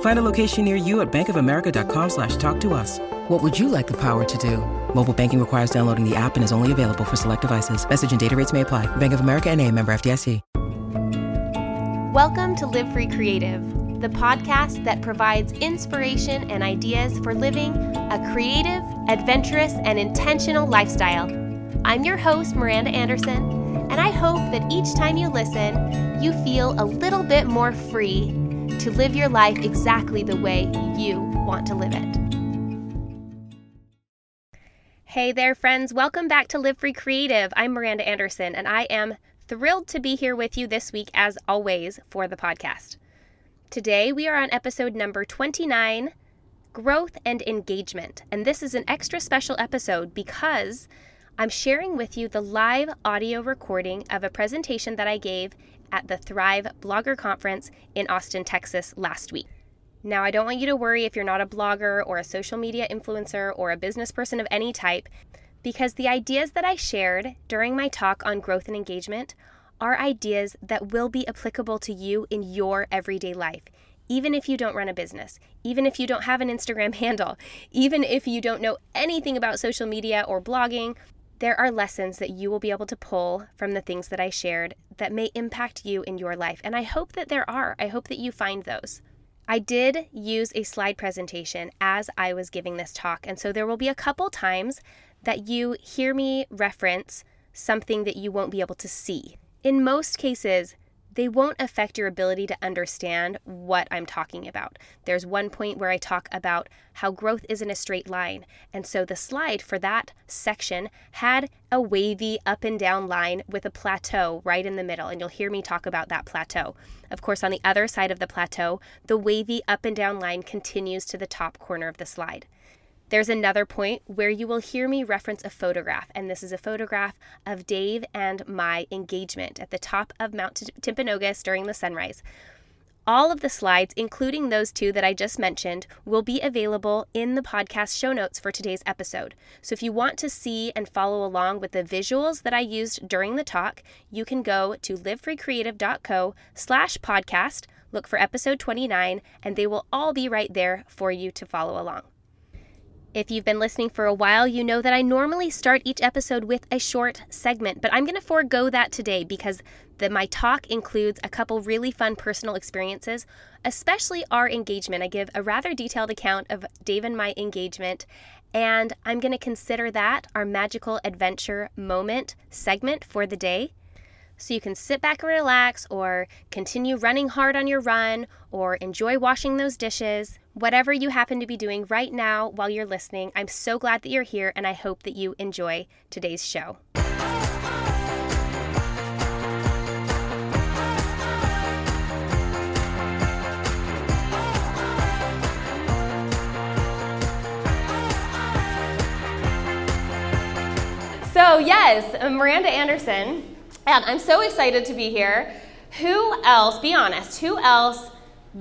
Find a location near you at bankofamerica.com slash talk to us. What would you like the power to do? Mobile banking requires downloading the app and is only available for select devices. Message and data rates may apply. Bank of America and a member FDIC. Welcome to Live Free Creative, the podcast that provides inspiration and ideas for living a creative, adventurous, and intentional lifestyle. I'm your host, Miranda Anderson, and I hope that each time you listen, you feel a little bit more free to live your life exactly the way you want to live it. Hey there, friends. Welcome back to Live Free Creative. I'm Miranda Anderson, and I am thrilled to be here with you this week, as always, for the podcast. Today, we are on episode number 29 Growth and Engagement. And this is an extra special episode because I'm sharing with you the live audio recording of a presentation that I gave at the Thrive Blogger Conference in Austin, Texas last week. Now, I don't want you to worry if you're not a blogger or a social media influencer or a business person of any type because the ideas that I shared during my talk on growth and engagement are ideas that will be applicable to you in your everyday life. Even if you don't run a business, even if you don't have an Instagram handle, even if you don't know anything about social media or blogging, there are lessons that you will be able to pull from the things that I shared that may impact you in your life. And I hope that there are. I hope that you find those. I did use a slide presentation as I was giving this talk, and so there will be a couple times that you hear me reference something that you won't be able to see. In most cases, they won't affect your ability to understand what I'm talking about. There's one point where I talk about how growth isn't a straight line. And so the slide for that section had a wavy up and down line with a plateau right in the middle. And you'll hear me talk about that plateau. Of course, on the other side of the plateau, the wavy up and down line continues to the top corner of the slide. There's another point where you will hear me reference a photograph, and this is a photograph of Dave and my engagement at the top of Mount Timpanogos during the sunrise. All of the slides, including those two that I just mentioned, will be available in the podcast show notes for today's episode. So if you want to see and follow along with the visuals that I used during the talk, you can go to livefreecreative.co slash podcast, look for episode 29, and they will all be right there for you to follow along. If you've been listening for a while, you know that I normally start each episode with a short segment, but I'm going to forego that today because the, my talk includes a couple really fun personal experiences, especially our engagement. I give a rather detailed account of Dave and my engagement, and I'm going to consider that our magical adventure moment segment for the day so you can sit back and relax or continue running hard on your run or enjoy washing those dishes. Whatever you happen to be doing right now while you're listening, I'm so glad that you're here and I hope that you enjoy today's show. So, yes, Miranda Anderson and I'm so excited to be here. Who else, be honest, who else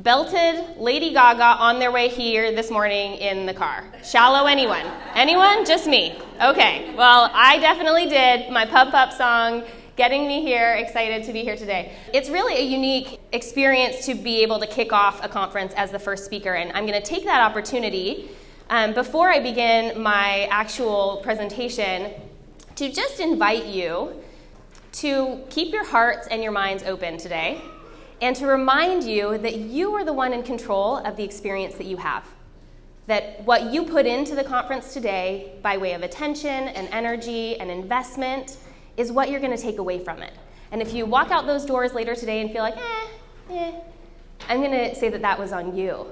belted Lady Gaga on their way here this morning in the car? Shallow anyone? Anyone? Just me. Okay. Well, I definitely did. My Pump Up song getting me here, excited to be here today. It's really a unique experience to be able to kick off a conference as the first speaker, and I'm going to take that opportunity um, before I begin my actual presentation to just invite you to keep your hearts and your minds open today and to remind you that you are the one in control of the experience that you have. That what you put into the conference today by way of attention and energy and investment is what you're going to take away from it. And if you walk out those doors later today and feel like, eh, eh, I'm going to say that that was on you.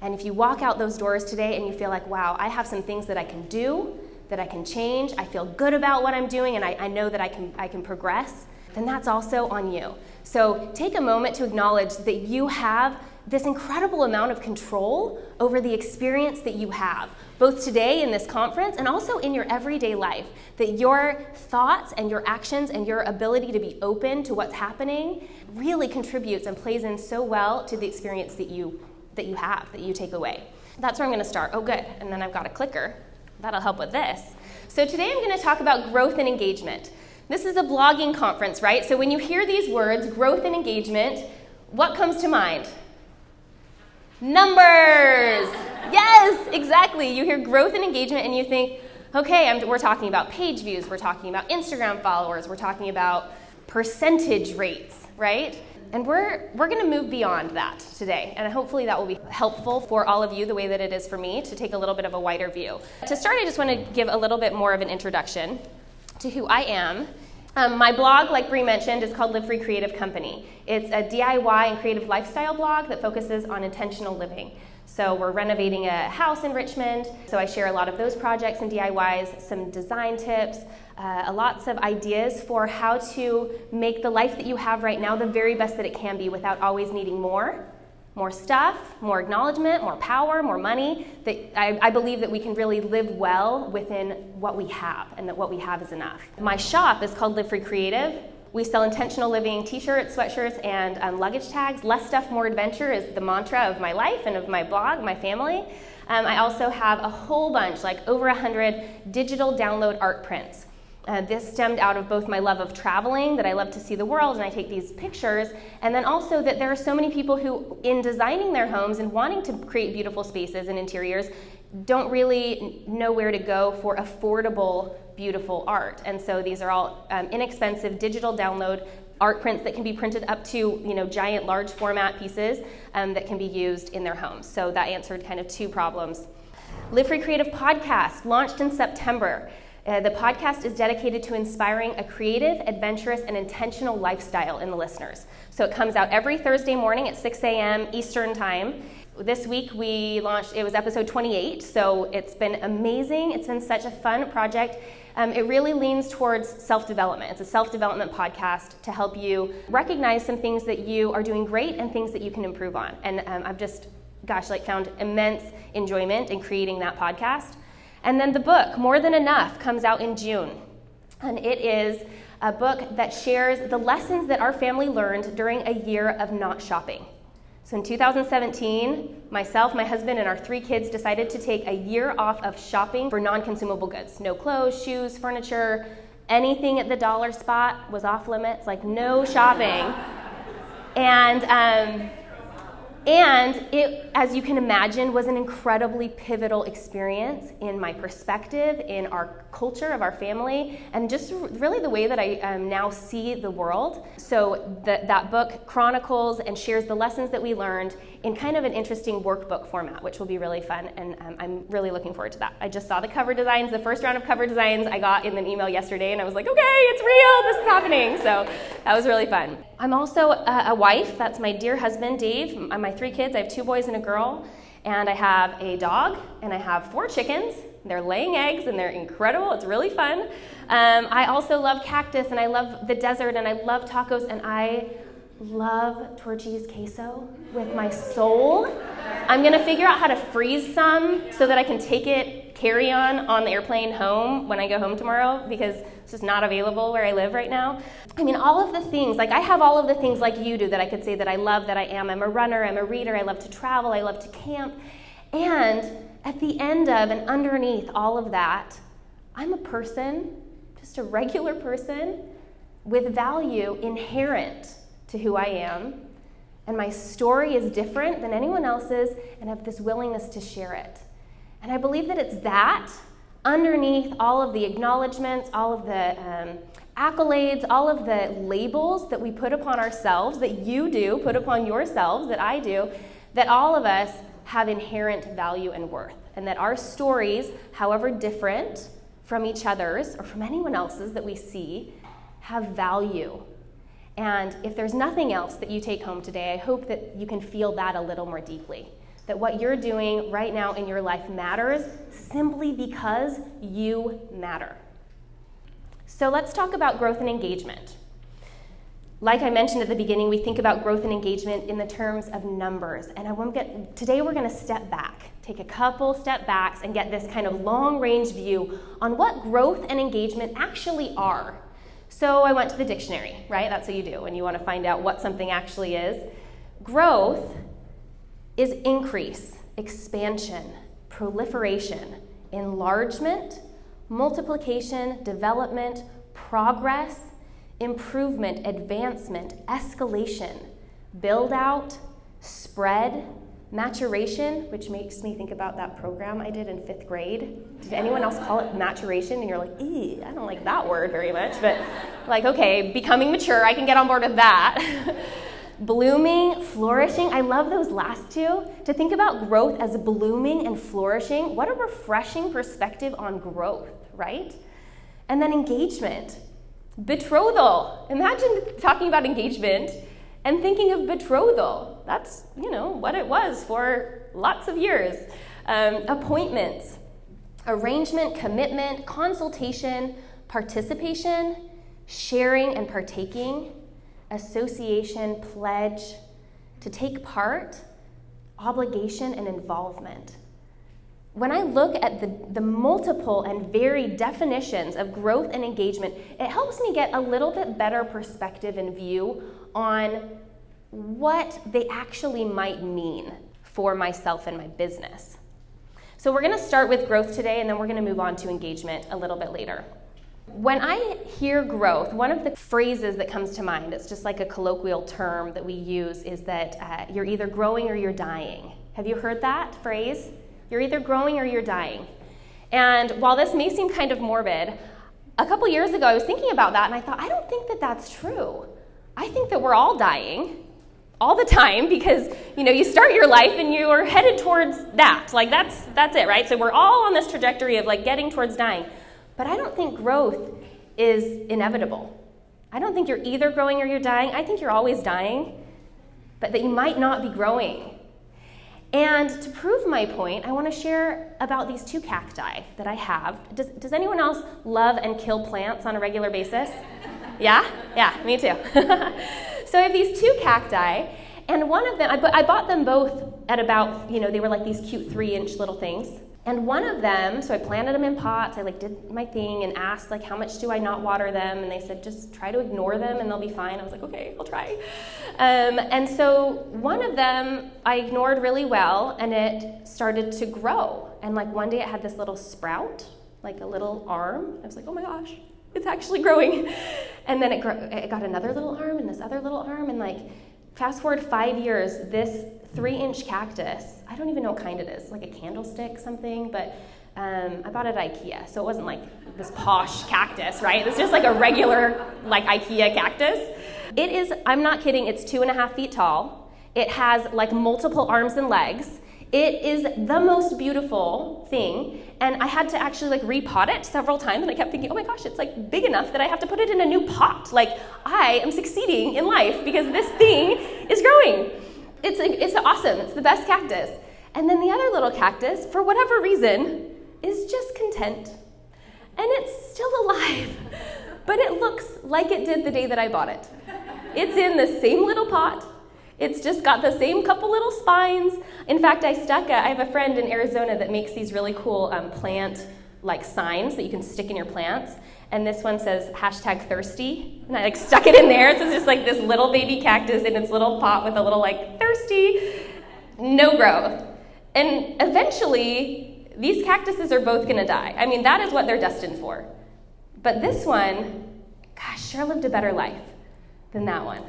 And if you walk out those doors today and you feel like, wow, I have some things that I can do, that I can change, I feel good about what I'm doing, and I, I know that I can, I can progress, then that's also on you. So take a moment to acknowledge that you have this incredible amount of control over the experience that you have, both today in this conference and also in your everyday life. That your thoughts and your actions and your ability to be open to what's happening really contributes and plays in so well to the experience that you that you have, that you take away. That's where I'm to start. Oh, good. And then I've got a clicker. That'll help with this. So today I'm to talk about growth and engagement. This is a blogging conference, right? So when you hear these words, growth and engagement, what comes to mind? Numbers! Yes, exactly. You hear growth and engagement and you think, okay, I'm, we're talking about page views, we're talking about Instagram followers, we're talking about percentage rates, right? And we're, we're going to move beyond that today. And hopefully that will be helpful for all of you the way that it is for me to take a little bit of a wider view. To start, I just want to give a little bit more of an introduction to who I am. Um, my blog, like Brie mentioned, is called Live Free Creative Company. It's a DIY and creative lifestyle blog that focuses on intentional living. So we're renovating a house in Richmond. So I share a lot of those projects and DIYs, some design tips, uh, lots of ideas for how to make the life that you have right now the very best that it can be without always needing more. More stuff, more acknowledgement, more power, more money. That I, I believe that we can really live well within what we have, and that what we have is enough. My shop is called Live Free Creative. We sell intentional living t shirts, sweatshirts, and um, luggage tags. Less stuff, more adventure is the mantra of my life and of my blog, my family. Um, I also have a whole bunch, like over 100 digital download art prints. Uh, this stemmed out of both my love of traveling, that I love to see the world and I take these pictures, and then also that there are so many people who, in designing their homes and wanting to create beautiful spaces and interiors, don't really know where to go for affordable, beautiful art. And so these are all um, inexpensive digital download art prints that can be printed up to you know giant large format pieces um, that can be used in their homes. So that answered kind of two problems. Live Free Creative podcast launched in September. Uh, the podcast is dedicated to inspiring a creative, adventurous, and intentional lifestyle in the listeners. So it comes out every Thursday morning at 6 a.m. Eastern Time. This week we launched, it was episode 28, so it's been amazing. It's been such a fun project. Um, it really leans towards self development. It's a self development podcast to help you recognize some things that you are doing great and things that you can improve on. And um, I've just, gosh, like found immense enjoyment in creating that podcast. And then the book, More Than Enough, comes out in June. And it is a book that shares the lessons that our family learned during a year of not shopping. So in 2017, myself, my husband, and our three kids decided to take a year off of shopping for non consumable goods. No clothes, shoes, furniture, anything at the dollar spot was off limits, like no shopping. and um, and it, as you can imagine, was an incredibly pivotal experience in my perspective, in our culture of our family, and just really the way that I um, now see the world. So the, that book chronicles and shares the lessons that we learned in kind of an interesting workbook format, which will be really fun, and um, I'm really looking forward to that. I just saw the cover designs, the first round of cover designs I got in an email yesterday, and I was like, okay, it's real, this is happening. So that was really fun. I'm also a, a wife. That's my dear husband, Dave. My three kids. I have two boys and a girl. And I have a dog, and I have four chickens. They're laying eggs, and they're incredible. It's really fun. Um, I also love cactus, and I love the desert, and I love tacos, and I love tortillas queso with my soul. I'm gonna figure out how to freeze some so that I can take it carry on on the airplane home when I go home tomorrow because it's just not available where I live right now. I mean, all of the things, like I have all of the things like you do that I could say that I love, that I am. I'm a runner, I'm a reader, I love to travel, I love to camp. And at the end of and underneath all of that, I'm a person, just a regular person with value inherent to who I am. And my story is different than anyone else's, and I have this willingness to share it. And I believe that it's that underneath all of the acknowledgments, all of the um, accolades, all of the labels that we put upon ourselves, that you do, put upon yourselves, that I do, that all of us have inherent value and worth. And that our stories, however different from each other's or from anyone else's that we see, have value And if there's nothing else that you take home today, I hope that you can feel that a little more deeply. That what you're doing right now in your life matters simply because you matter. So let's talk about growth and engagement. Like I mentioned at the beginning, we think about growth and engagement in the terms of numbers. And I want to get today we're going to step back, take a couple step backs and get this kind of long-range view on what growth and engagement actually are. So I went to the dictionary, right? That's what you do when you want to find out what something actually is. Growth is increase, expansion, proliferation, enlargement, multiplication, development, progress, improvement, advancement, escalation, build out, spread, maturation, which makes me think about that program I did in fifth grade. Did anyone else call it maturation? And you're like, I don't like that word very much, but like, okay, becoming mature, I can get on board with that. blooming, flourishing. I love those last two. To think about growth as blooming and flourishing, what a refreshing perspective on growth, right? And then engagement. Betrothal. Imagine talking about engagement and thinking of betrothal. That's, you know, what it was for lots of years. Um, appointments, arrangement, commitment, consultation, participation, sharing and partaking, association, pledge, to take part, obligation, and involvement when I look at the, the multiple and varied definitions of growth and engagement, it helps me get a little bit better perspective and view on what they actually might mean for myself and my business. So, we're going to start with growth today, and then we're going to move on to engagement a little bit later. When I hear growth, one of the phrases that comes to mind, it's just like a colloquial term that we use, is that uh, you're either growing or you're dying. Have you heard that phrase? You're either growing or you're dying. And while this may seem kind of morbid, a couple years ago I was thinking about that and I thought, I don't think that that's true. I think that we're all dying all the time because you know you start your life and you are headed towards that. Like that's that's it right? So we're all on this trajectory of like getting towards dying. But i don't think growth is inevitable. I don't think you're either growing or you're dying. I think you're always dying but that you might not be growing and to prove my point, I want to share about these two cacti that I have. Does, does anyone else love and kill plants on a regular basis? Yeah? Yeah, me too. so I have these two cacti, and one of them, I, I bought them both at about, you know, they were like these cute three inch little things. And one of them, so I planted them in pots. I like did my thing and asked like how much do I not water them, and they said just try to ignore them and they'll be fine. I was like okay, I'll try. Um, and so one of them I ignored really well, and it started to grow. And like one day it had this little sprout, like a little arm. I was like oh my gosh, it's actually growing. And then it, gro- it got another little arm and this other little arm, and like fast forward five years, this three inch cactus. I don't even know what kind it is, like a candlestick something, but um, I bought it at IKEA, so it wasn't like this posh cactus, right? It's just like a regular, like IKEA cactus. It is, I'm not kidding, it's two and a half feet tall. It has like multiple arms and legs. It is the most beautiful thing, and I had to actually like repot it several times, and I kept thinking, oh my gosh, it's like big enough that I have to put it in a new pot. Like I am succeeding in life because this thing is growing it's, it's awesome. It's the best cactus. And then the other little cactus, for whatever reason, is just content. And it's still alive, but it looks like it did the day that I bought it. It's in the same little pot. It's just got the same couple little spines. In fact, I stuck a, I have a friend in Arizona that makes these really cool um, plant like signs that you can stick in your plants and this one says hashtag thirsty. And I like stuck it in there. So it's just like this little baby cactus in its little pot with a little like thirsty, no growth. And eventually, these cactuses are both gonna die. I mean, that is what they're destined for. But this one, gosh, sure lived a better life than that one.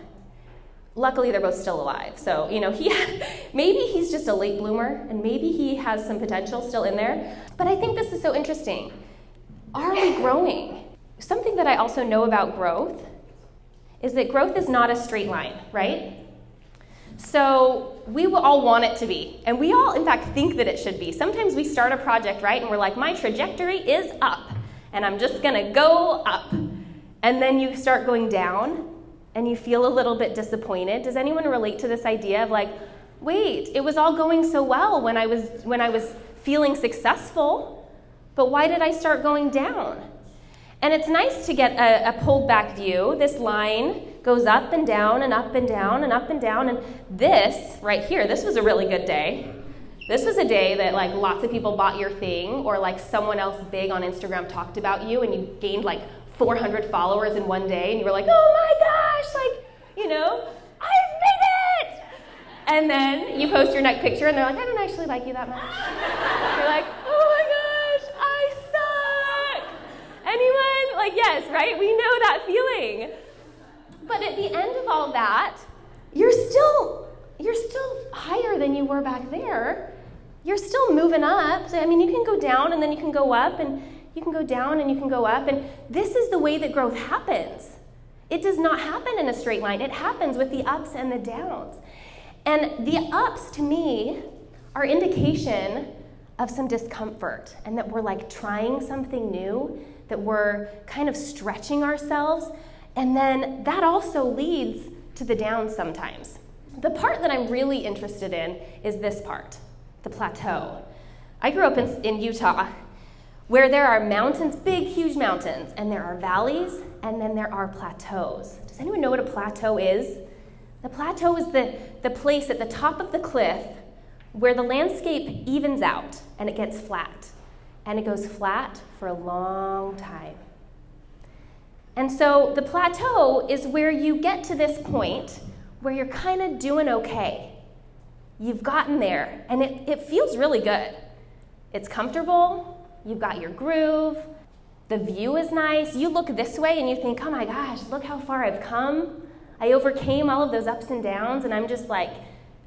Luckily, they're both still alive. So, you know, he maybe he's just a late bloomer and maybe he has some potential still in there. But I think this is so interesting. Are we growing? Something that I also know about growth is that growth is not a straight line, right? So we will all want it to be. And we all, in fact, think that it should be. Sometimes we start a project, right? And we're like, my trajectory is up. And I'm just to go up. And then you start going down. And you feel a little bit disappointed. Does anyone relate to this idea of like, wait, it was all going so well when I was when I was feeling successful, but why did I start going down? And it's nice to get a, a pulled back view. This line goes up and down and up and down and up and down. And this right here, this was a really good day. This was a day that like lots of people bought your thing or like someone else big on Instagram talked about you and you gained like 400 followers in one day and you were like, oh my gosh, like, you know, I've made it. And then you post your next picture and they're like, I don't actually like you that much. You're like, oh my gosh, I suck. Anyone? Like, yes, right? We know that feeling. But at the end of all that, you're still you're still higher than you were back there. You're still moving up. So, I mean, you can go down and then you can go up and you can go down and you can go up. And this is the way that growth happens. It does not happen in a straight line, it happens with the ups and the downs. And the ups, to me, are indication of some discomfort and that we're like trying something new, that we're kind of stretching ourselves. And then that also leads to the downs sometimes. The part that I'm really interested in is this part the plateau. I grew up in, in Utah where there are mountains, big, huge mountains, and there are valleys, and then there are plateaus. Does anyone know what a plateau is? The plateau is the, the place at the top of the cliff where the landscape evens out and it gets flat. And it goes flat for a long time. And so the plateau is where you get to this point where you're kind of doing okay. You've gotten there, and it, it feels really good. It's comfortable, you've got your groove, the view is nice. You look this way and you think, oh my gosh, look how far I've come. I overcame all of those ups and downs, and I'm just like,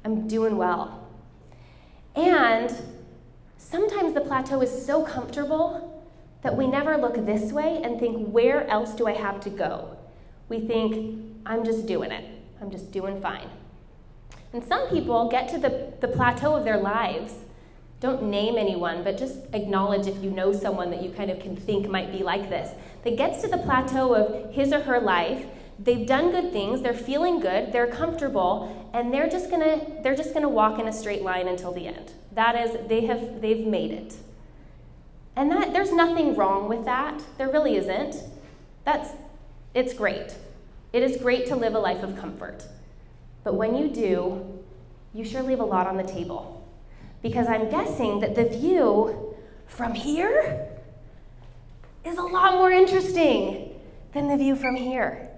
I'm doing well. And sometimes the plateau is so comfortable that we never look this way and think, where else do I have to go? We think, I'm just doing it. I'm just doing fine. And some people get to the, the plateau of their lives. Don't name anyone, but just acknowledge if you know someone that you kind of can think might be like this. That gets to the plateau of his or her life. They've done good things, they're feeling good, they're comfortable, and they're just gonna they're just gonna walk in a straight line until the end. That is, they have they've made it. And that there's nothing wrong with that. There really isn't. That's it's great. It is great to live a life of comfort. But when you do, you sure leave a lot on the table. Because I'm guessing that the view from here is a lot more interesting than the view from here.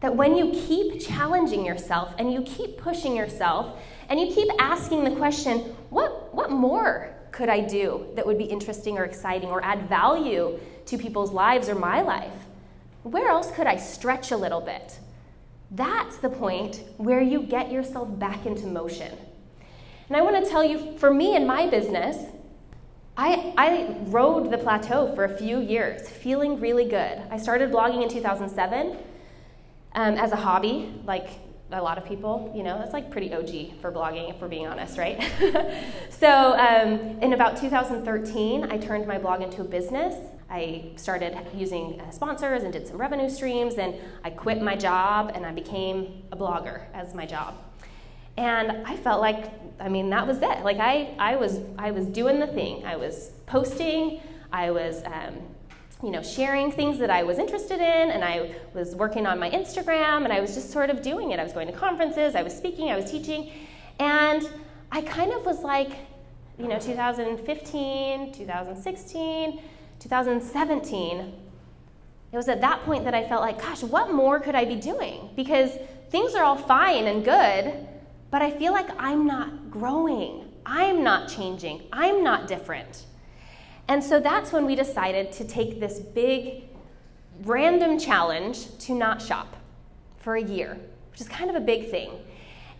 That when you keep challenging yourself and you keep pushing yourself and you keep asking the question, what, what more could I do that would be interesting or exciting or add value to people's lives or my life? where else could I stretch a little bit? That's the point where you get yourself back into motion. And I want to tell you, for me in my business, I, I rode the plateau for a few years, feeling really good. I started blogging in 2007 um, as a hobby, like a lot of people, you know, that's like pretty OG for blogging, if we're being honest, right? so um, in about 2013, I turned my blog into a business. I started using uh, sponsors and did some revenue streams, and I quit my job and I became a blogger as my job. And I felt like, I mean, that was it. Like I, I was, I was doing the thing. I was posting. I was, um, you know, sharing things that I was interested in, and I was working on my Instagram, and I was just sort of doing it. I was going to conferences. I was speaking. I was teaching, and I kind of was like, you know, 2015, 2016 2017, it was at that point that I felt like, gosh, what more could I be doing? Because things are all fine and good, but I feel like I'm not growing. I'm not changing. I'm not different. And so that's when we decided to take this big, random challenge to not shop for a year, which is kind of a big thing.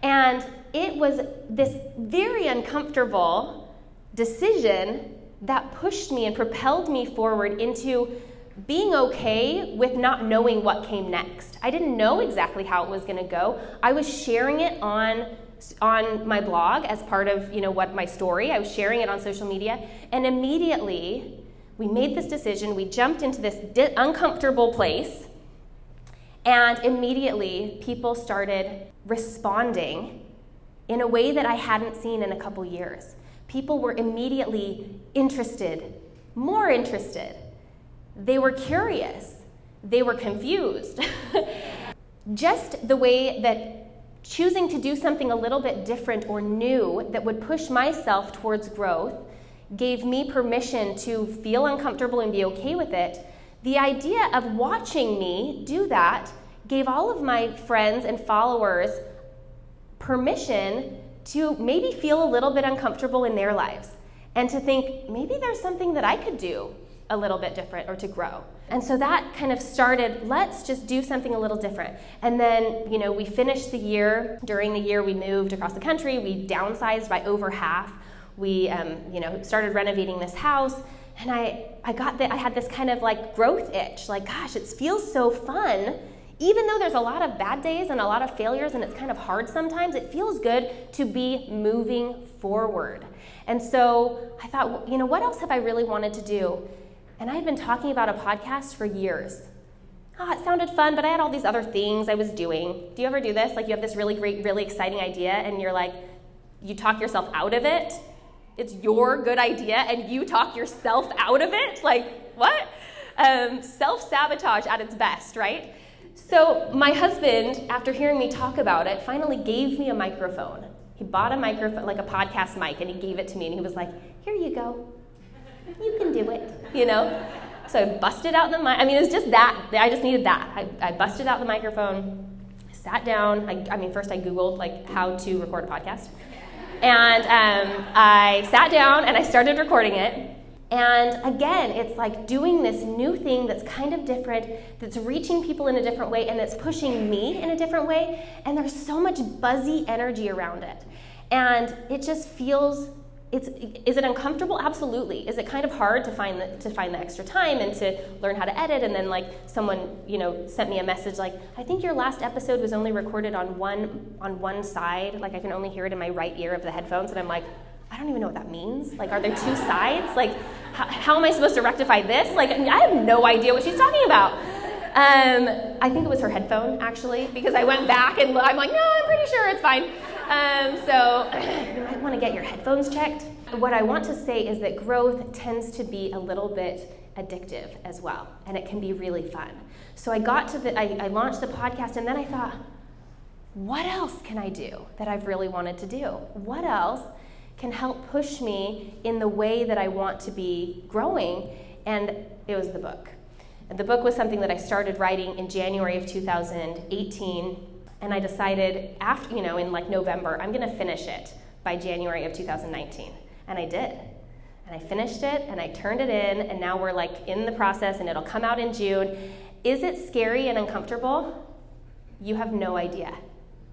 And it was this very uncomfortable decision that pushed me and propelled me forward into being okay with not knowing what came next. I didn't know exactly how it was going to go. I was sharing it on on my blog as part of, you know, what my story. I was sharing it on social media and immediately we made this decision. We jumped into this di- uncomfortable place And immediately, people started responding in a way that I hadn't seen in a couple years. People were immediately interested, more interested. They were curious. They were confused. Just the way that choosing to do something a little bit different or new that would push myself towards growth gave me permission to feel uncomfortable and be okay with it the idea of watching me do that gave all of my friends and followers permission to maybe feel a little bit uncomfortable in their lives and to think maybe there's something that I could do a little bit different or to grow. And so that kind of started, let's just do something a little different. And then, you know, we finished the year. During the year, we moved across the country. We downsized by over half. We, um, you know, started renovating this house and I, I got that I had this kind of like growth itch, like, gosh, it feels so fun. Even though there's a lot of bad days and a lot of failures and it's kind of hard sometimes, it feels good to be moving forward. And so I thought, you know, what else have I really wanted to do? And I had been talking about a podcast for years. Oh, it sounded fun, but I had all these other things I was doing. Do you ever do this? Like you have this really great, really exciting idea, and you're like, you talk yourself out of it it's your good idea and you talk yourself out of it? Like, what? Um, Self sabotage at its best, right? So, my husband, after hearing me talk about it, finally gave me a microphone. He bought a microphone, like a podcast mic, and he gave it to me, and he was like, Here you go. You can do it, you know? So I busted out the mic. I mean, it's just that. I just needed that. I, I busted out the microphone, sat down. I, I mean, first I Googled, like, how to record a podcast. And um, I sat down and I started recording it. And again, it's like doing this new thing that's kind of different, that's reaching people in a different way, and that's pushing me in a different way. And there's so much buzzy energy around it. And it just feels it's is it uncomfortable? Absolutely. Is it kind of hard to find the, to find the extra time and to learn how to edit? And then like someone you know sent me a message like i think your last episode was only recorded on one on one side. Like i can only hear it in my right ear of the headphones. And i'm like i don't even know what that means. Like are there two sides? Like how, how am i supposed to rectify this? Like i have no idea what she's talking about. Um, i think it was her headphone actually because i went back and i'm like no i'm pretty sure it's fine um, so you might want to get your headphones checked. What I want to say is that growth tends to be a little bit addictive as well, and it can be really fun. So I got to the, I, I launched the podcast, and then I thought, what else can I do that I've really wanted to do? What else can help push me in the way that I want to be growing? And it was the book. The book was something that I started writing in January of 2018 and I decided after, you know, in like November, I'm going to finish it by January of 2019. And I did. And I finished it and I turned it in and now we're like in the process and it'll come out in June. Is it scary and uncomfortable? You have no idea.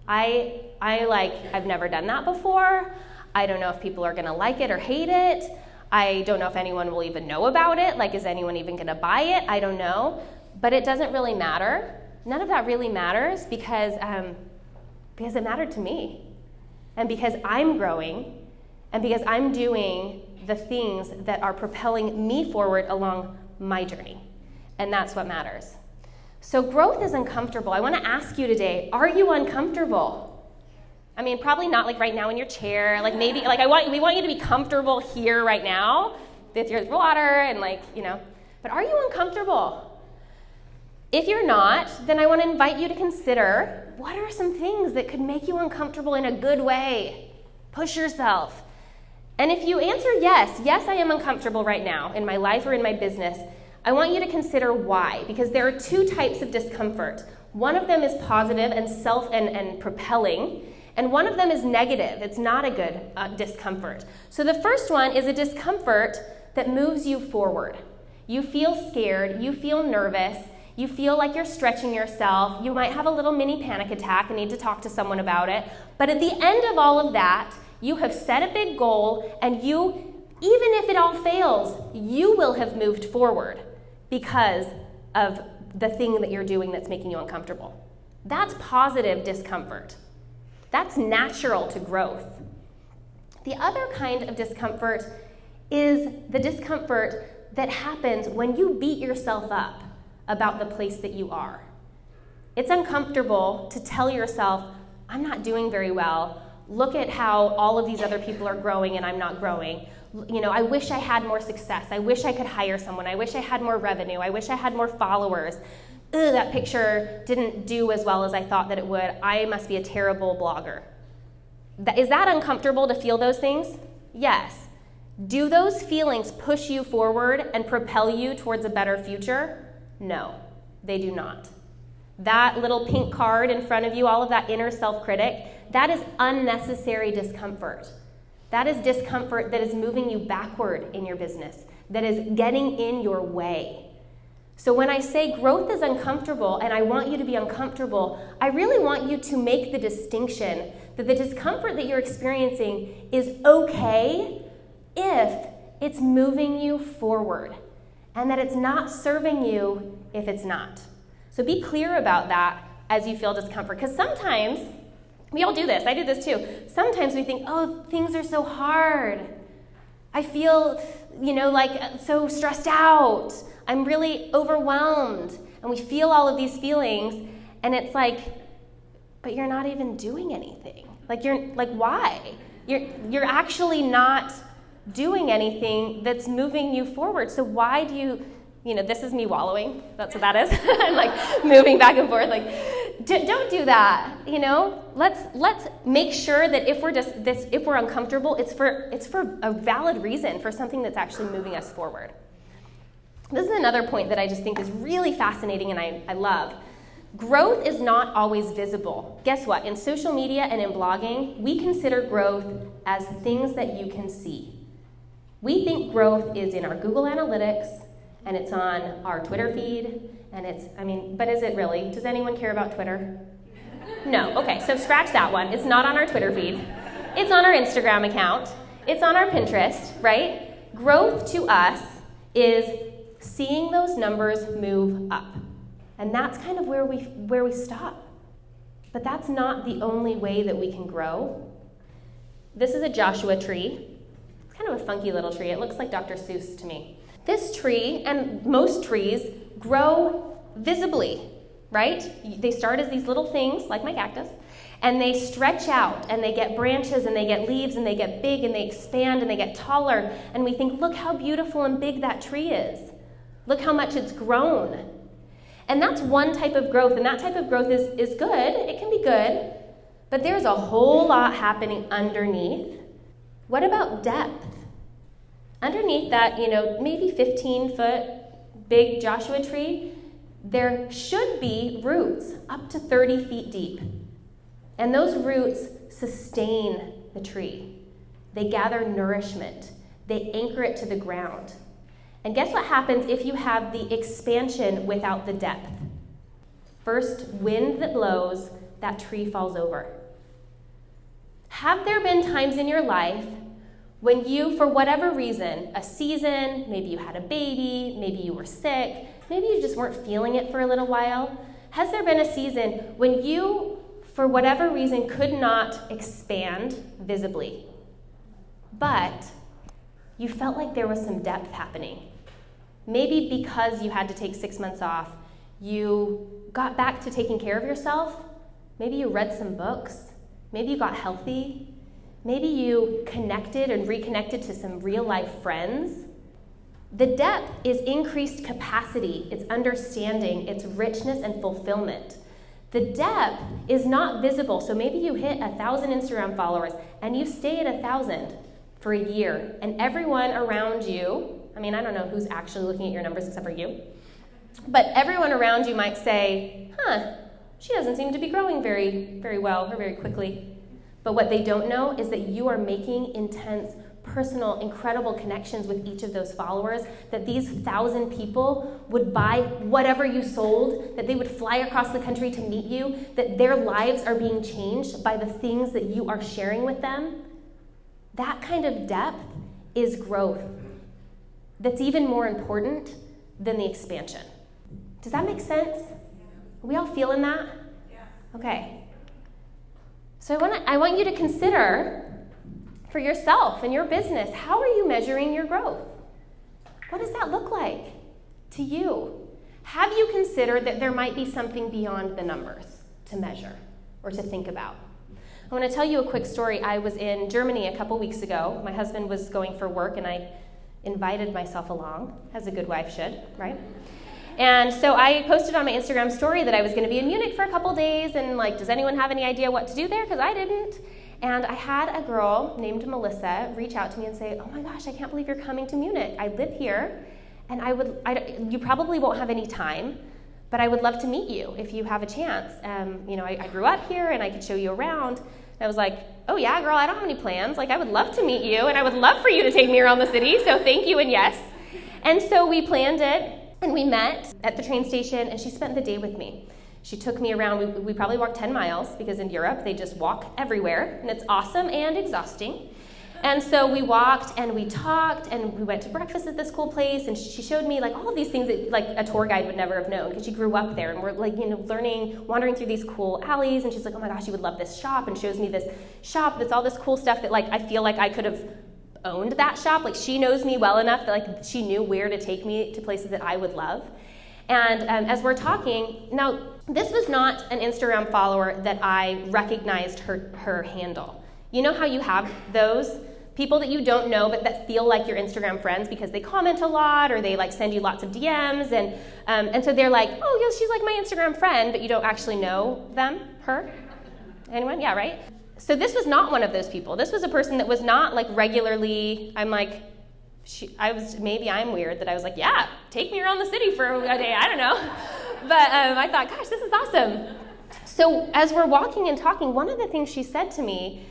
I I like I've never done that before. I don't know if people are going to like it or hate it. I don't know if anyone will even know about it. Like is anyone even going to buy it? I don't know. But it doesn't really matter none of that really matters because, um, because it mattered to me. And because I'm growing, and because I'm doing the things that are propelling me forward along my journey. And that's what matters. So, growth is uncomfortable. I want to ask you today are you uncomfortable? I mean, probably not like right now in your chair. Like maybe, like I want, we want you to be comfortable here right now with your water and like, you know. But are you uncomfortable? If you're not, then I want to invite you to consider what are some things that could make you uncomfortable in a good way? Push yourself. And if you answer yes, yes, I am uncomfortable right now in my life or in my business, I want you to consider why, because there are two types of discomfort. One of them is positive and self and, and propelling, and one of them is negative. It's not a good uh, discomfort. So the first one is a discomfort that moves you forward. You feel scared, you feel nervous, you feel like you're stretching yourself. You might have a little mini panic attack and need to talk to someone about it. But at the end of all of that, you have set a big goal, and you, even if it all fails, you will have moved forward because of the thing that you're doing that's making you uncomfortable. That's positive discomfort. That's natural to growth. The other kind of discomfort is the discomfort that happens when you beat yourself up about the place that you are. It's uncomfortable to tell yourself, I'm not doing very well. Look at how all of these other people are growing and I'm not growing. You know, I wish I had more success. I wish I could hire someone. I wish I had more revenue. I wish I had more followers. Ugh, that picture didn't do as well as I thought that it would. I must be a terrible blogger. Is that uncomfortable to feel those things? Yes. Do those feelings push you forward and propel you towards a better future? No, they do not. That little pink card in front of you, all of that inner self critic, that is unnecessary discomfort. That is discomfort that is moving you backward in your business, that is getting in your way. So when I say growth is uncomfortable and I want you to be uncomfortable, I really want you to make the distinction that the discomfort that you're experiencing is okay if it's moving you forward and that it's not serving you if it's not. So be clear about that as you feel discomfort because sometimes we all do this. I do this too. Sometimes we think, "Oh, things are so hard. I feel, you know, like uh, so stressed out. I'm really overwhelmed." And we feel all of these feelings and it's like but you're not even doing anything. Like you're like why? You're you're actually not doing anything that's moving you forward. So why do you you know, this is me wallowing. That's what that is. I'm like moving back and forth. Like, d- don't do that. You know, let's let's make sure that if we're just this, if we're uncomfortable, it's for it's for a valid reason, for something that's actually moving us forward. This is another point that I just think is really fascinating and I, I love. Growth is not always visible. Guess what? In social media and in blogging, we consider growth as things that you can see. We think growth is in our Google Analytics and it's on our Twitter feed and it's, I mean, but is it really? Does anyone care about Twitter? No. Okay, so scratch that one. It's not on our Twitter feed. It's on our Instagram account. It's on our Pinterest, right? Growth to us is seeing those numbers move up. And that's kind of where we, where we stop. But that's not the only way that we can grow. This is a Joshua tree. Kind of a funky little tree. It looks like Dr. Seuss to me. This tree and most trees grow visibly, right? They start as these little things, like my cactus, and they stretch out and they get branches and they get leaves and they get big and they expand and they get taller. And we think, look how beautiful and big that tree is. Look how much it's grown. And that's one type of growth, and that type of growth is, is good. It can be good. But there's a whole lot happening underneath. What about depth? Underneath that, you know, maybe 15 foot big Joshua tree, there should be roots up to 30 feet deep. And those roots sustain the tree. They gather nourishment, they anchor it to the ground. And guess what happens if you have the expansion without the depth? First wind that blows, that tree falls over. Have there been times in your life when you, for whatever reason, a season, maybe you had a baby, maybe you were sick, maybe you just weren't feeling it for a little while, has there been a season when you, for whatever reason, could not expand visibly, but you felt like there was some depth happening? Maybe because you had to take six months off, you got back to taking care of yourself. Maybe you read some books. Maybe you got healthy. Maybe you connected and reconnected to some real life friends. The depth is increased capacity, it's understanding, it's richness and fulfillment. The depth is not visible. So maybe you hit a thousand Instagram followers and you stay at a thousand for a year, and everyone around you I mean, I don't know who's actually looking at your numbers except for you. But everyone around you might say, huh, she doesn't seem to be growing very, very well or very quickly. But what they don't know is that you are making intense, personal, incredible connections with each of those followers, that these thousand people would buy whatever you sold, that they would fly across the country to meet you, that their lives are being changed by the things that you are sharing with them. That kind of depth is growth that's even more important than the expansion. Does that make sense? Are we all feeling that? Okay. So I want, I want you to consider for yourself and your business how are you measuring your growth? What does that look like to you? have you considered that there might be something beyond the numbers to measure or to think about? I want to tell you a quick story. I was in Germany a couple weeks ago. My husband was going for work, and I invited myself along, as a good wife should, right? And so I posted on my Instagram story that I was going to be in Munich for a couple days, and like, does anyone have any idea what to do there? Because I didn't. And I had a girl named Melissa reach out to me and say, "Oh my gosh, I can't believe you're coming to Munich. I live here, and I would. I, you probably won't have any time, but I would love to meet you if you have a chance. Um, you know, I, I grew up here, and I could show you around." And I was like, "Oh yeah, girl, I don't have any plans. Like, I would love to meet you, and I would love for you to take me around the city. So thank you and yes." And so we planned it and we met at the train station, and she spent the day with me. She took me around. We, we probably walked 10 miles because in Europe they just walk everywhere, and it's awesome and exhausting. And so we walked and we talked and we went to breakfast at this cool place and she showed me like all of these things that like a tour guide would never have known because she grew up there and we're like you know learning wandering through these cool alleys and she's like oh my gosh you would love this shop and shows me this shop that's all this cool stuff that like I feel like I could have owned that shop. Like she knows me well enough that like she knew where to take me to places that I would love. And um, as we're talking, now this was not an Instagram follower that I recognized her her handle. You know how you have those people that you don't know but that feel like your Instagram friends because they comment a lot or they like send you lots of DMs and um, and so they're like, oh yeah, she's like my Instagram friend, but you don't actually know them, her. Anyone? Yeah, right. So this was not one of those people. This was a person that was not like regularly, I'm like, she, I was, maybe I'm weird that I was like, yeah, take me around the city for a day, I don't know. But um, I thought, gosh, this is awesome. So as we're walking and talking, one of the things she said to me,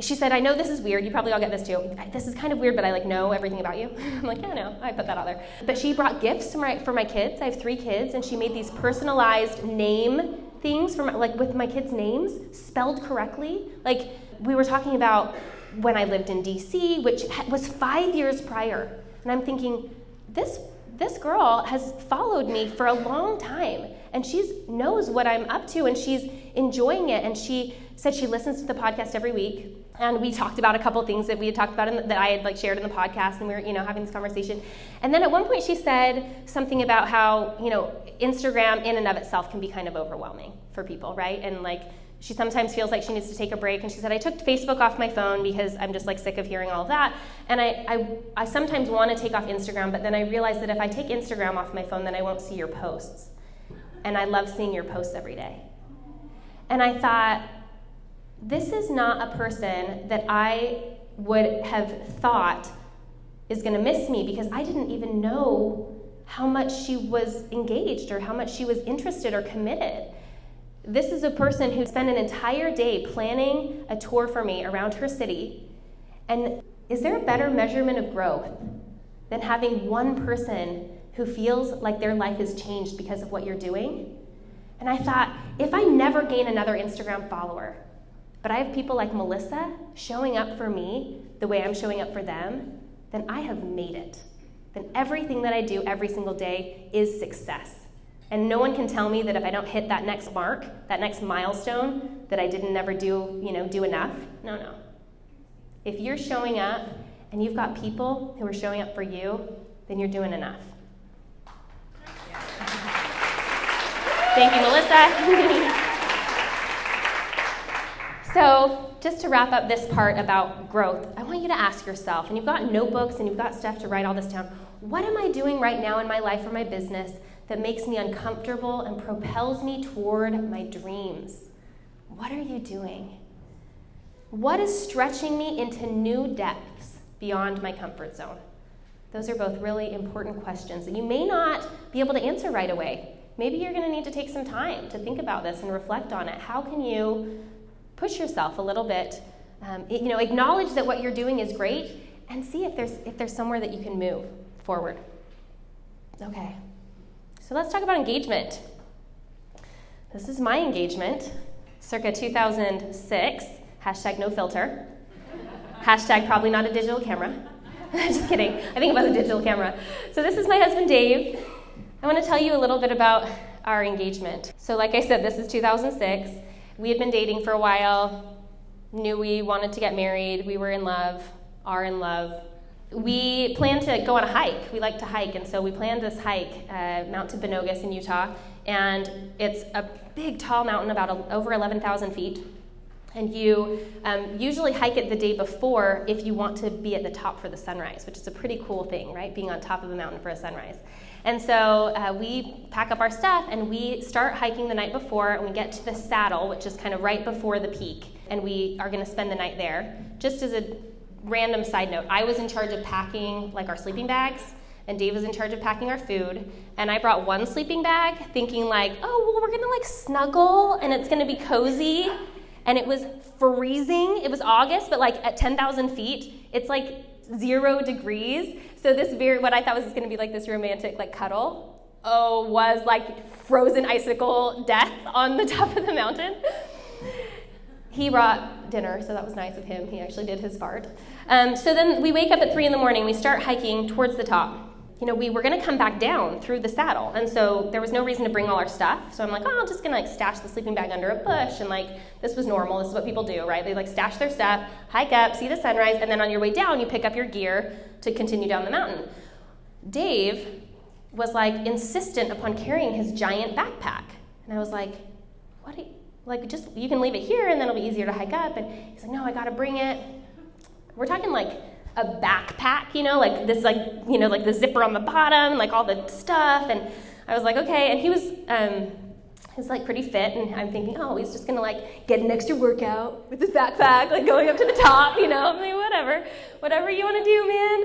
she said, I know this is weird. You probably all get this too. This is kind of weird, but I like know everything about you. I'm like, yeah, no, I put that out there. But she brought gifts for my, for my kids. I have three kids, and she made these personalized name things from like with my kids' names spelled correctly. Like we were talking about when I lived in DC, which was five years prior, and I'm thinking this this girl has followed me for a long time and she knows what i'm up to and she's enjoying it. And she said she listens to the podcast every week and we talked about a couple things that we had talked about the, that i had like shared in the podcast and we were you know having this conversation. And then at one point she said something about how you know instagram in and of itself can be kind of overwhelming for people right? And like she sometimes feels like she needs to take a break. And she said i took facebook off my phone because i'm just like sick of hearing all of that. And i, I, I sometimes want to take off instagram but then i realize that if i take instagram off my phone then i won't see your posts. And i love seeing your posts every day. And i thought this is not a person that i would have thought is going to miss me because i didn't even know how much she was engaged or how much she was interested or committed this is a person who spent an entire day planning a tour for me around her city. And is there a better measurement of growth than having one person who feels like their life is changed because of what you're doing? And I thought, if I never gain another Instagram follower, but I have people like Melissa showing up for me the way I'm showing up for them, then I have made it. Then everything that I do every single day is success. And no one can tell me that if I don't hit that next mark, that next milestone, that I didn't never do, you know, do enough. No, no. If you're showing up and you've got people who are showing up for you, then you're doing enough. Thank you, Melissa. so, just to wrap up this part about growth, I want you to ask yourself, and you've got notebooks and you've got stuff to write all this down, what am I doing right now in my life or my business that makes me uncomfortable and propels me toward my dreams? What are you doing? What is stretching me into new depths beyond my comfort zone? Those are both really important questions that you may not be able to answer right away. Maybe you're going to need to take some time to think about this and reflect on it. How can you push yourself a little bit? Um, you know, acknowledge that what you're doing is great, and see if there's if there's somewhere that you can move forward. Okay. So let's talk about engagement. This is my engagement, circa 2006, hashtag no filter, hashtag probably not a digital camera. Just kidding, I think it was a digital camera. So this is my husband Dave. I want to tell you a little bit about our engagement. So, like I said, this is 2006. We had been dating for a while, knew we wanted to get married, we were in love, are in love. we planned to go on a hike. We like to hike, and so we planned this hike, uh, Mount Timpanogos in Utah, and it's a big, tall mountain, about a, over 11,000 feet. And you um, usually hike it the day before if you want to be at the top for the sunrise, which is a pretty cool thing, right? Being on top of a mountain for a sunrise. And so uh, we pack up our stuff and we start hiking the night before, and we get to the saddle, which is kind of right before the peak, and we are going to spend the night there. Just as a random side note, I was in charge of packing like our sleeping bags, and Dave was in charge of packing our food. And I brought one sleeping bag, thinking like, oh well, we're gonna like snuggle and it's gonna be cozy. And it was freezing. It was August, but like at 10,000 feet, it's like zero degrees. So this very what I thought was gonna be like this romantic like cuddle, oh, was like frozen icicle death on the top of the mountain. He brought dinner, so that was nice of him. He actually did his part. Um, so then we wake up at three in the morning. We start hiking towards the top. You know, we were going to come back down through the saddle, and so there was no reason to bring all our stuff. So I'm like, oh, I'm just going to like stash the sleeping bag under a bush, and like this was normal. This is what people do, right? They like stash their stuff, hike up, see the sunrise, and then on your way down, you pick up your gear to continue down the mountain. Dave was like insistent upon carrying his giant backpack, and I was like, what? You, like just you can leave it here, and then it'll be easier to hike up. And he's like, no, I got to bring it. We're talking like a backpack, you know, like this, like, you know, like the zipper on the bottom, like all the stuff. And I was like, okay. And he was, um, he's like pretty fit. And I'm thinking, oh, he's just gonna like get an extra workout with his backpack, like going up to the top, you know, I mean, whatever, whatever you wanna do, man.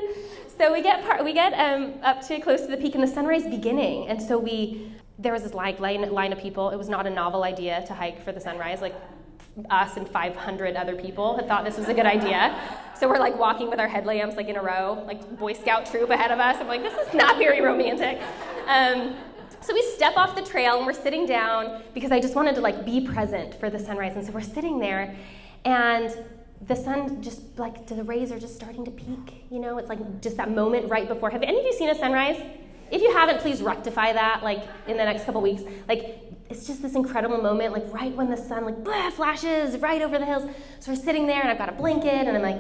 So we get part, we get um, up to close to the peak and the sunrise beginning. And so we, there was this like line, line of people. It was not a novel idea to hike for the sunrise. Like us and 500 other people had thought this was a good idea. So we're like walking with our headlamps like in a row, like Boy Scout troop ahead of us. I'm like, this is not very romantic. Um, so we step off the trail and we're sitting down because I just wanted to like be present for the sunrise. And so we're sitting there and the sun just like the rays are just starting to peak, you know, it's like just that moment right before. Have any of you seen a sunrise? If you haven't, please rectify that like in the next couple weeks. Like it's just this incredible moment, like right when the sun like blah, flashes right over the hills. So we're sitting there, and I've got a blanket, and I'm like,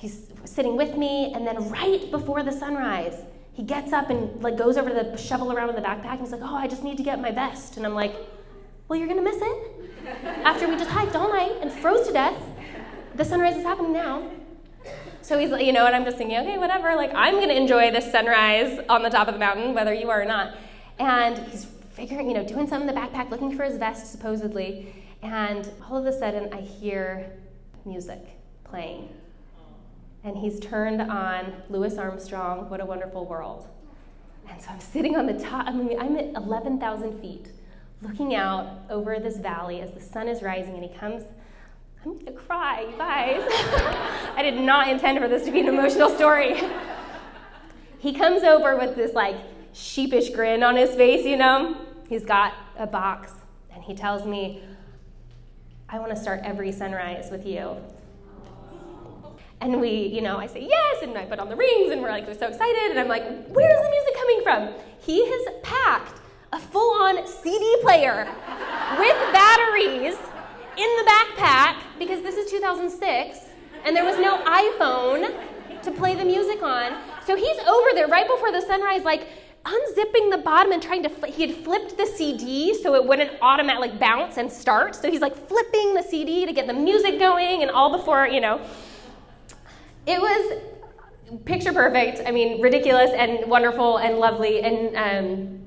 he's sitting with me, and then right before the sunrise, he gets up and like goes over to the shovel around in the backpack, and he's like, oh, I just need to get my vest, and I'm like, well, you're gonna miss it. After we just hiked all night and froze to death, the sunrise is happening now. So he's, like, you know, and I'm just thinking, okay, whatever. Like I'm gonna enjoy this sunrise on the top of the mountain, whether you are or not. And he's figuring, you know, doing something in the backpack, looking for his vest, supposedly. And all of a sudden, I hear music playing. And he's turned on Louis Armstrong, What a Wonderful World. And so I'm sitting on the top, I mean, I'm at 11,000 feet, looking out over this valley as the sun is rising, and he comes. I'm gonna cry, you guys. I did not intend for this to be an emotional story. he comes over with this like sheepish grin on his face, you know, He's got a box, and he tells me, I want to start every sunrise with you. And we, you know, I say yes, and I put on the rings, and we're like, we're so excited. And I'm like, where's the music coming from? He has packed a full on CD player with batteries in the backpack because this is 2006, and there was no iPhone to play the music on. So he's over there right before the sunrise, like, unzipping the bottom and trying to, fl- he had flipped the CD so it wouldn't automatically bounce and start. So he's like flipping the CD to get the music going and all before, you know. It was picture perfect. I mean, ridiculous and wonderful and lovely and, um,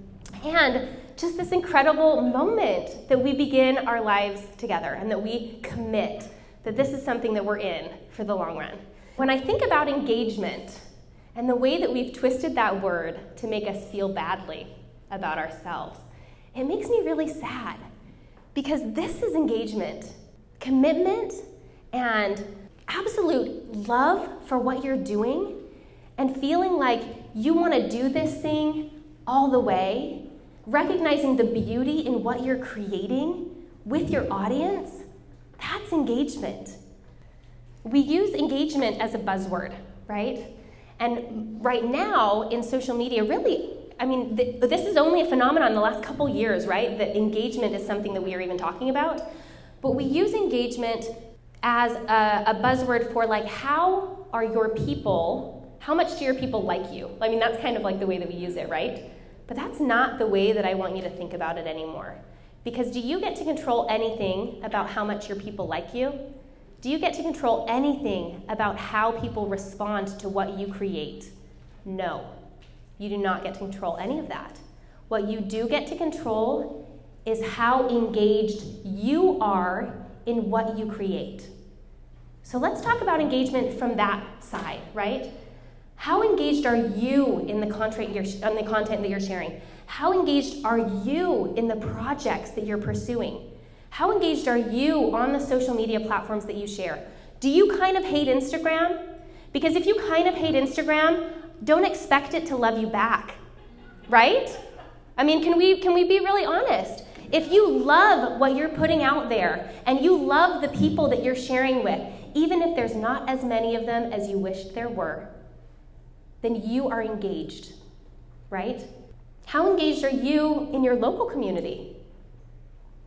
and just this incredible moment that we begin our lives together and that we commit that this is something that we're in for the long run. When I think about engagement, and the way that we've twisted that word to make us feel badly about ourselves, it makes me really sad because this is engagement, commitment, and absolute love for what you're doing, and feeling like you want to do this thing all the way, recognizing the beauty in what you're creating with your audience. That's engagement. We use engagement as a buzzword, right? And right now in social media, really, I mean, th- this is only a phenomenon in the last couple years, right? That engagement is something that we are even talking about. But we use engagement as a, a buzzword for like, how are your people, how much do your people like you? I mean, that's kind of like the way that we use it, right? But that's not the way that I want you to think about it anymore. Because do you get to control anything about how much your people like you? Do you get to control anything about how people respond to what you create? No. You do not get to control any of that. What you do get to control is how engaged you are in what you create. So let's talk about engagement from that side, right? How engaged are you in the content the content that you're sharing? How engaged are you in the projects that you're pursuing? How engaged are you on the social media platforms that you share? Do you kind of hate Instagram? Because if you kind of hate Instagram, don't expect it to love you back. Right? I mean, can we can we be really honest? If you love what you're putting out there and you love the people that you're sharing with, even if there's not as many of them as you wished there were, then you are engaged, right? How engaged are you in your local community,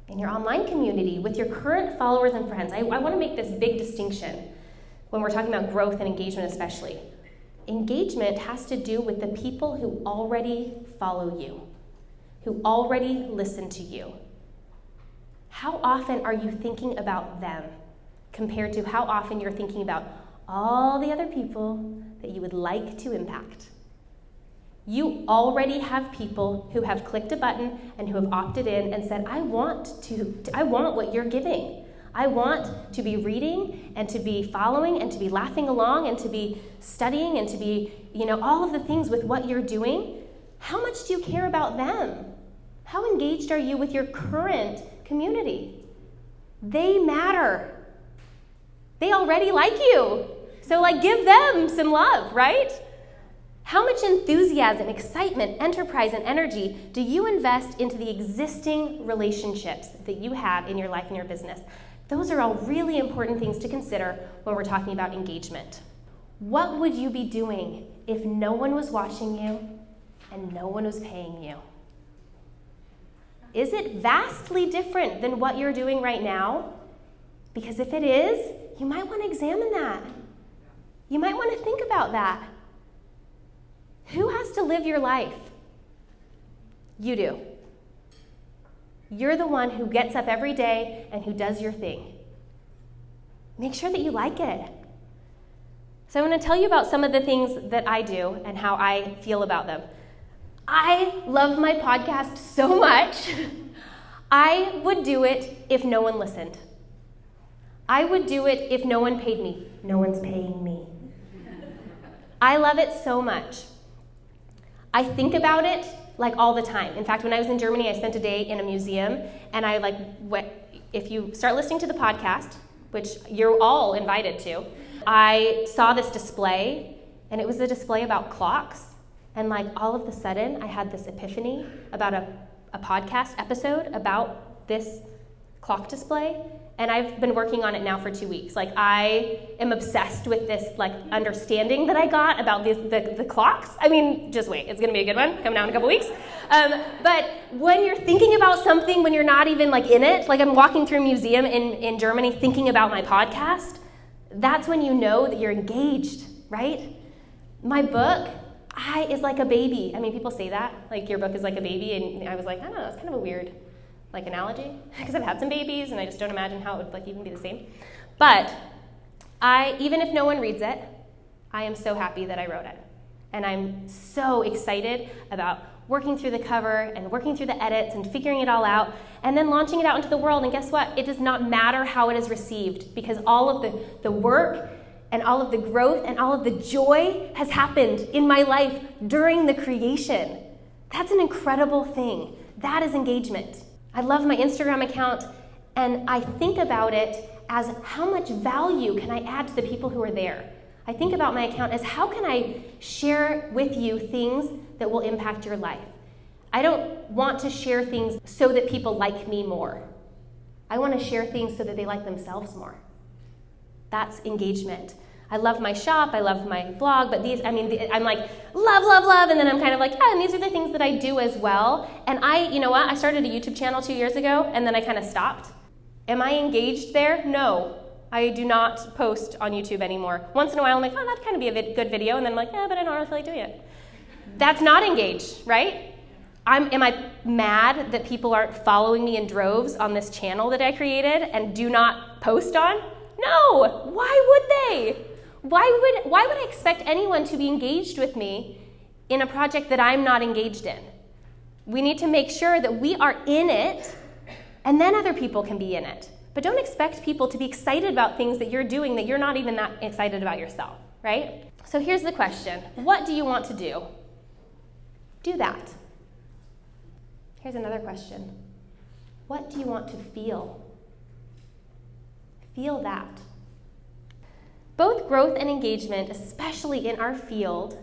in your online community, with your current followers and friends? I, I want to make this big distinction when we're talking about growth and engagement, especially. Engagement has to do with the people who already follow you, who already listen to you. How often are you thinking about them compared to how often you're thinking about all the other people that you would like to impact. You already have people who have clicked a button and who have opted in and said, I want to, I want what you're giving. I want to be reading and to be following and to be laughing along and to be studying and to be, you know, all of the things with what you're doing. How much do you care about them? How engaged are you with your current community? They matter. They already like you. So, like, give them some love, right? How much enthusiasm, excitement, enterprise, and energy do you invest into the existing relationships that you have in your life and your business? Those are all really important things to consider when we're talking about engagement. What would you be doing if no one was watching you and no one was paying you? Is it vastly different than what you're doing right now? Because if it is, you might want to examine that. You might want to think about that. Who has to live your life? You do. You're the one who gets up every day and who does your thing. Make sure that you like it. So, I want to tell you about some of the things that I do and how I feel about them. I love my podcast so much. I would do it if no one listened. I would do it if no one paid me. No one's paying me. I love it so much. I think about it like all the time. In fact, when I was in Germany, I spent a day in a museum, and I like if you start listening to the podcast, which you're all invited to, I saw this display, and it was a display about clocks. And like all of a sudden, I had this epiphany about a, a podcast episode about this clock display and I've been working on it now for two weeks. Like I am obsessed with this like understanding that I got about the, the, the clocks. I mean, just wait, it's gonna be a good one. Coming out in a couple weeks. Um, but when you're thinking about something when you're not even like in it, like I'm walking through a museum in, in Germany thinking about my podcast, that's when you know that you're engaged, right? My book, I is like a baby. I mean, people say that, like your book is like a baby, and I was like, I don't know, it's kind of a weird like analogy because I've had some babies and I just don't imagine how it would like even be the same. But I even if no one reads it, I am so happy that I wrote it. And I'm so excited about working through the cover and working through the edits and figuring it all out and then launching it out into the world. And guess what? It does not matter how it is received because all of the, the work and all of the growth and all of the joy has happened in my life during the creation. That's an incredible thing. That is engagement. I love my Instagram account, and I think about it as how much value can I add to the people who are there. I think about my account as how can I share with you things that will impact your life. I don't want to share things so that people like me more. I want to share things so that they like themselves more. That's engagement. I love my shop, I love my blog, but these, I mean, I'm like, love, love, love, and then I'm kind of like, yeah, and these are the things that I do as well. And I, you know what, I started a YouTube channel two years ago, and then I kind of stopped. Am I engaged there? No. I do not post on YouTube anymore. Once in a while, I'm like, oh, that'd kind of be a vid- good video, and then I'm like, yeah, but I don't really feel like doing it. That's not engaged, right? I'm, am I mad that people aren't following me in droves on this channel that I created and do not post on? No. Why would they? Why would, why would I expect anyone to be engaged with me in a project that I'm not engaged in? We need to make sure that we are in it, and then other people can be in it. But don't expect people to be excited about things that you're doing that you're not even that excited about yourself, right? So here's the question What do you want to do? Do that. Here's another question What do you want to feel? Feel that. Both growth and engagement, especially in our field,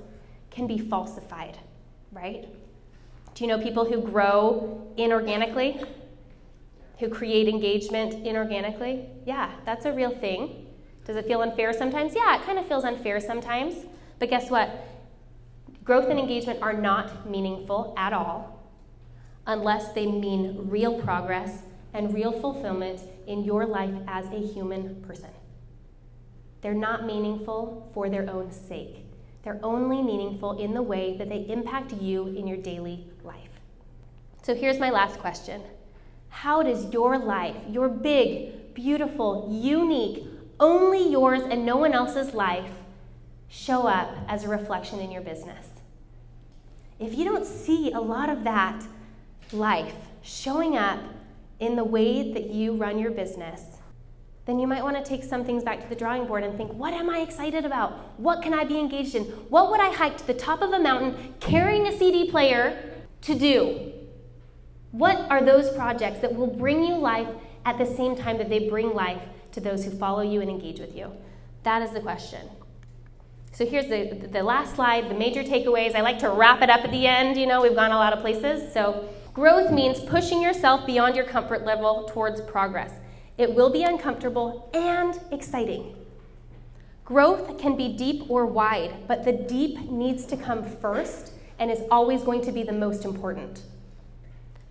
can be falsified, right? Do you know people who grow inorganically? Who create engagement inorganically? Yeah, that's a real thing. Does it feel unfair sometimes? Yeah, it kind of feels unfair sometimes. But guess what? Growth and engagement are not meaningful at all unless they mean real progress and real fulfillment in your life as a human person. They're not meaningful for their own sake. They're only meaningful in the way that they impact you in your daily life. So here's my last question How does your life, your big, beautiful, unique, only yours and no one else's life, show up as a reflection in your business? If you don't see a lot of that life showing up in the way that you run your business, then you might want to take some things back to the drawing board and think, what am I excited about? What can I be engaged in? What would I hike to the top of a mountain carrying a CD player to do? What are those projects that will bring you life at the same time that they bring life to those who follow you and engage with you? That is the question. So here's the, the last slide, the major takeaways. I like to wrap it up at the end. You know, we've gone a lot of places. So growth means pushing yourself beyond your comfort level towards progress. It will be uncomfortable and exciting. Growth can be deep or wide, but the deep needs to come first and is always going to be the most important.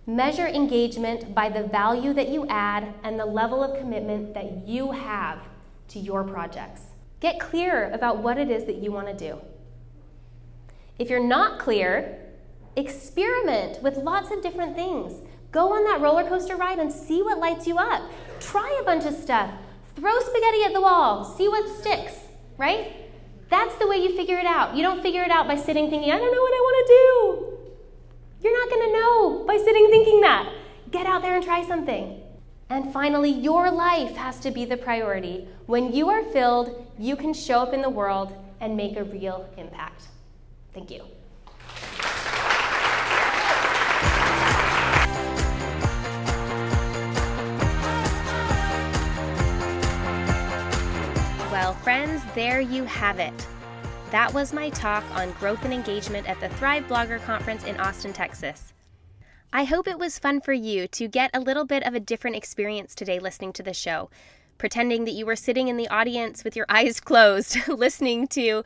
Measure engagement by the value that you add and the level of commitment that you have to your projects. Get clear about what it is that you want to do. If you're not clear, experiment with lots of different things. Go on that roller coaster ride and see what lights you up. Try a bunch of stuff. Throw spaghetti at the wall. See what sticks, right? That's the way you figure it out. You don't figure it out by sitting thinking, I don't know what I want to do. You're not going to know by sitting thinking that. Get out there and try something. And finally, your life has to be the priority. When you are filled, you can show up in the world and make a real impact. Thank you. There you have it. That was my talk on growth and engagement at the Thrive Blogger Conference in Austin, Texas. I hope it was fun for you to get a little bit of a different experience today listening to the show, pretending that you were sitting in the audience with your eyes closed, listening to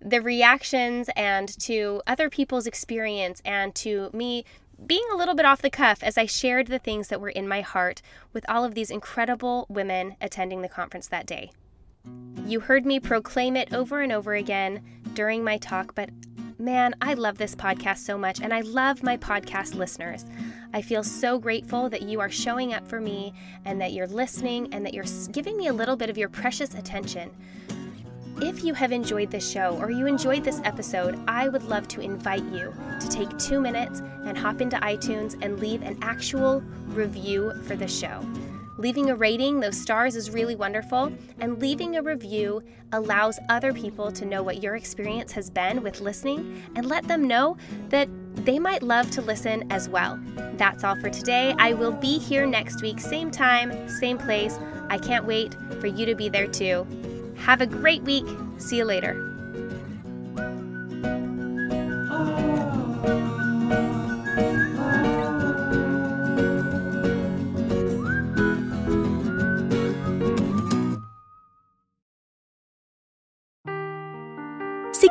the reactions and to other people's experience and to me being a little bit off the cuff as I shared the things that were in my heart with all of these incredible women attending the conference that day. You heard me proclaim it over and over again during my talk, but man, I love this podcast so much, and I love my podcast listeners. I feel so grateful that you are showing up for me and that you're listening and that you're giving me a little bit of your precious attention. If you have enjoyed this show or you enjoyed this episode, I would love to invite you to take two minutes and hop into iTunes and leave an actual review for the show. Leaving a rating, those stars, is really wonderful, and leaving a review allows other people to know what your experience has been with listening and let them know that they might love to listen as well. That's all for today. I will be here next week, same time, same place. I can't wait for you to be there too. Have a great week. See you later.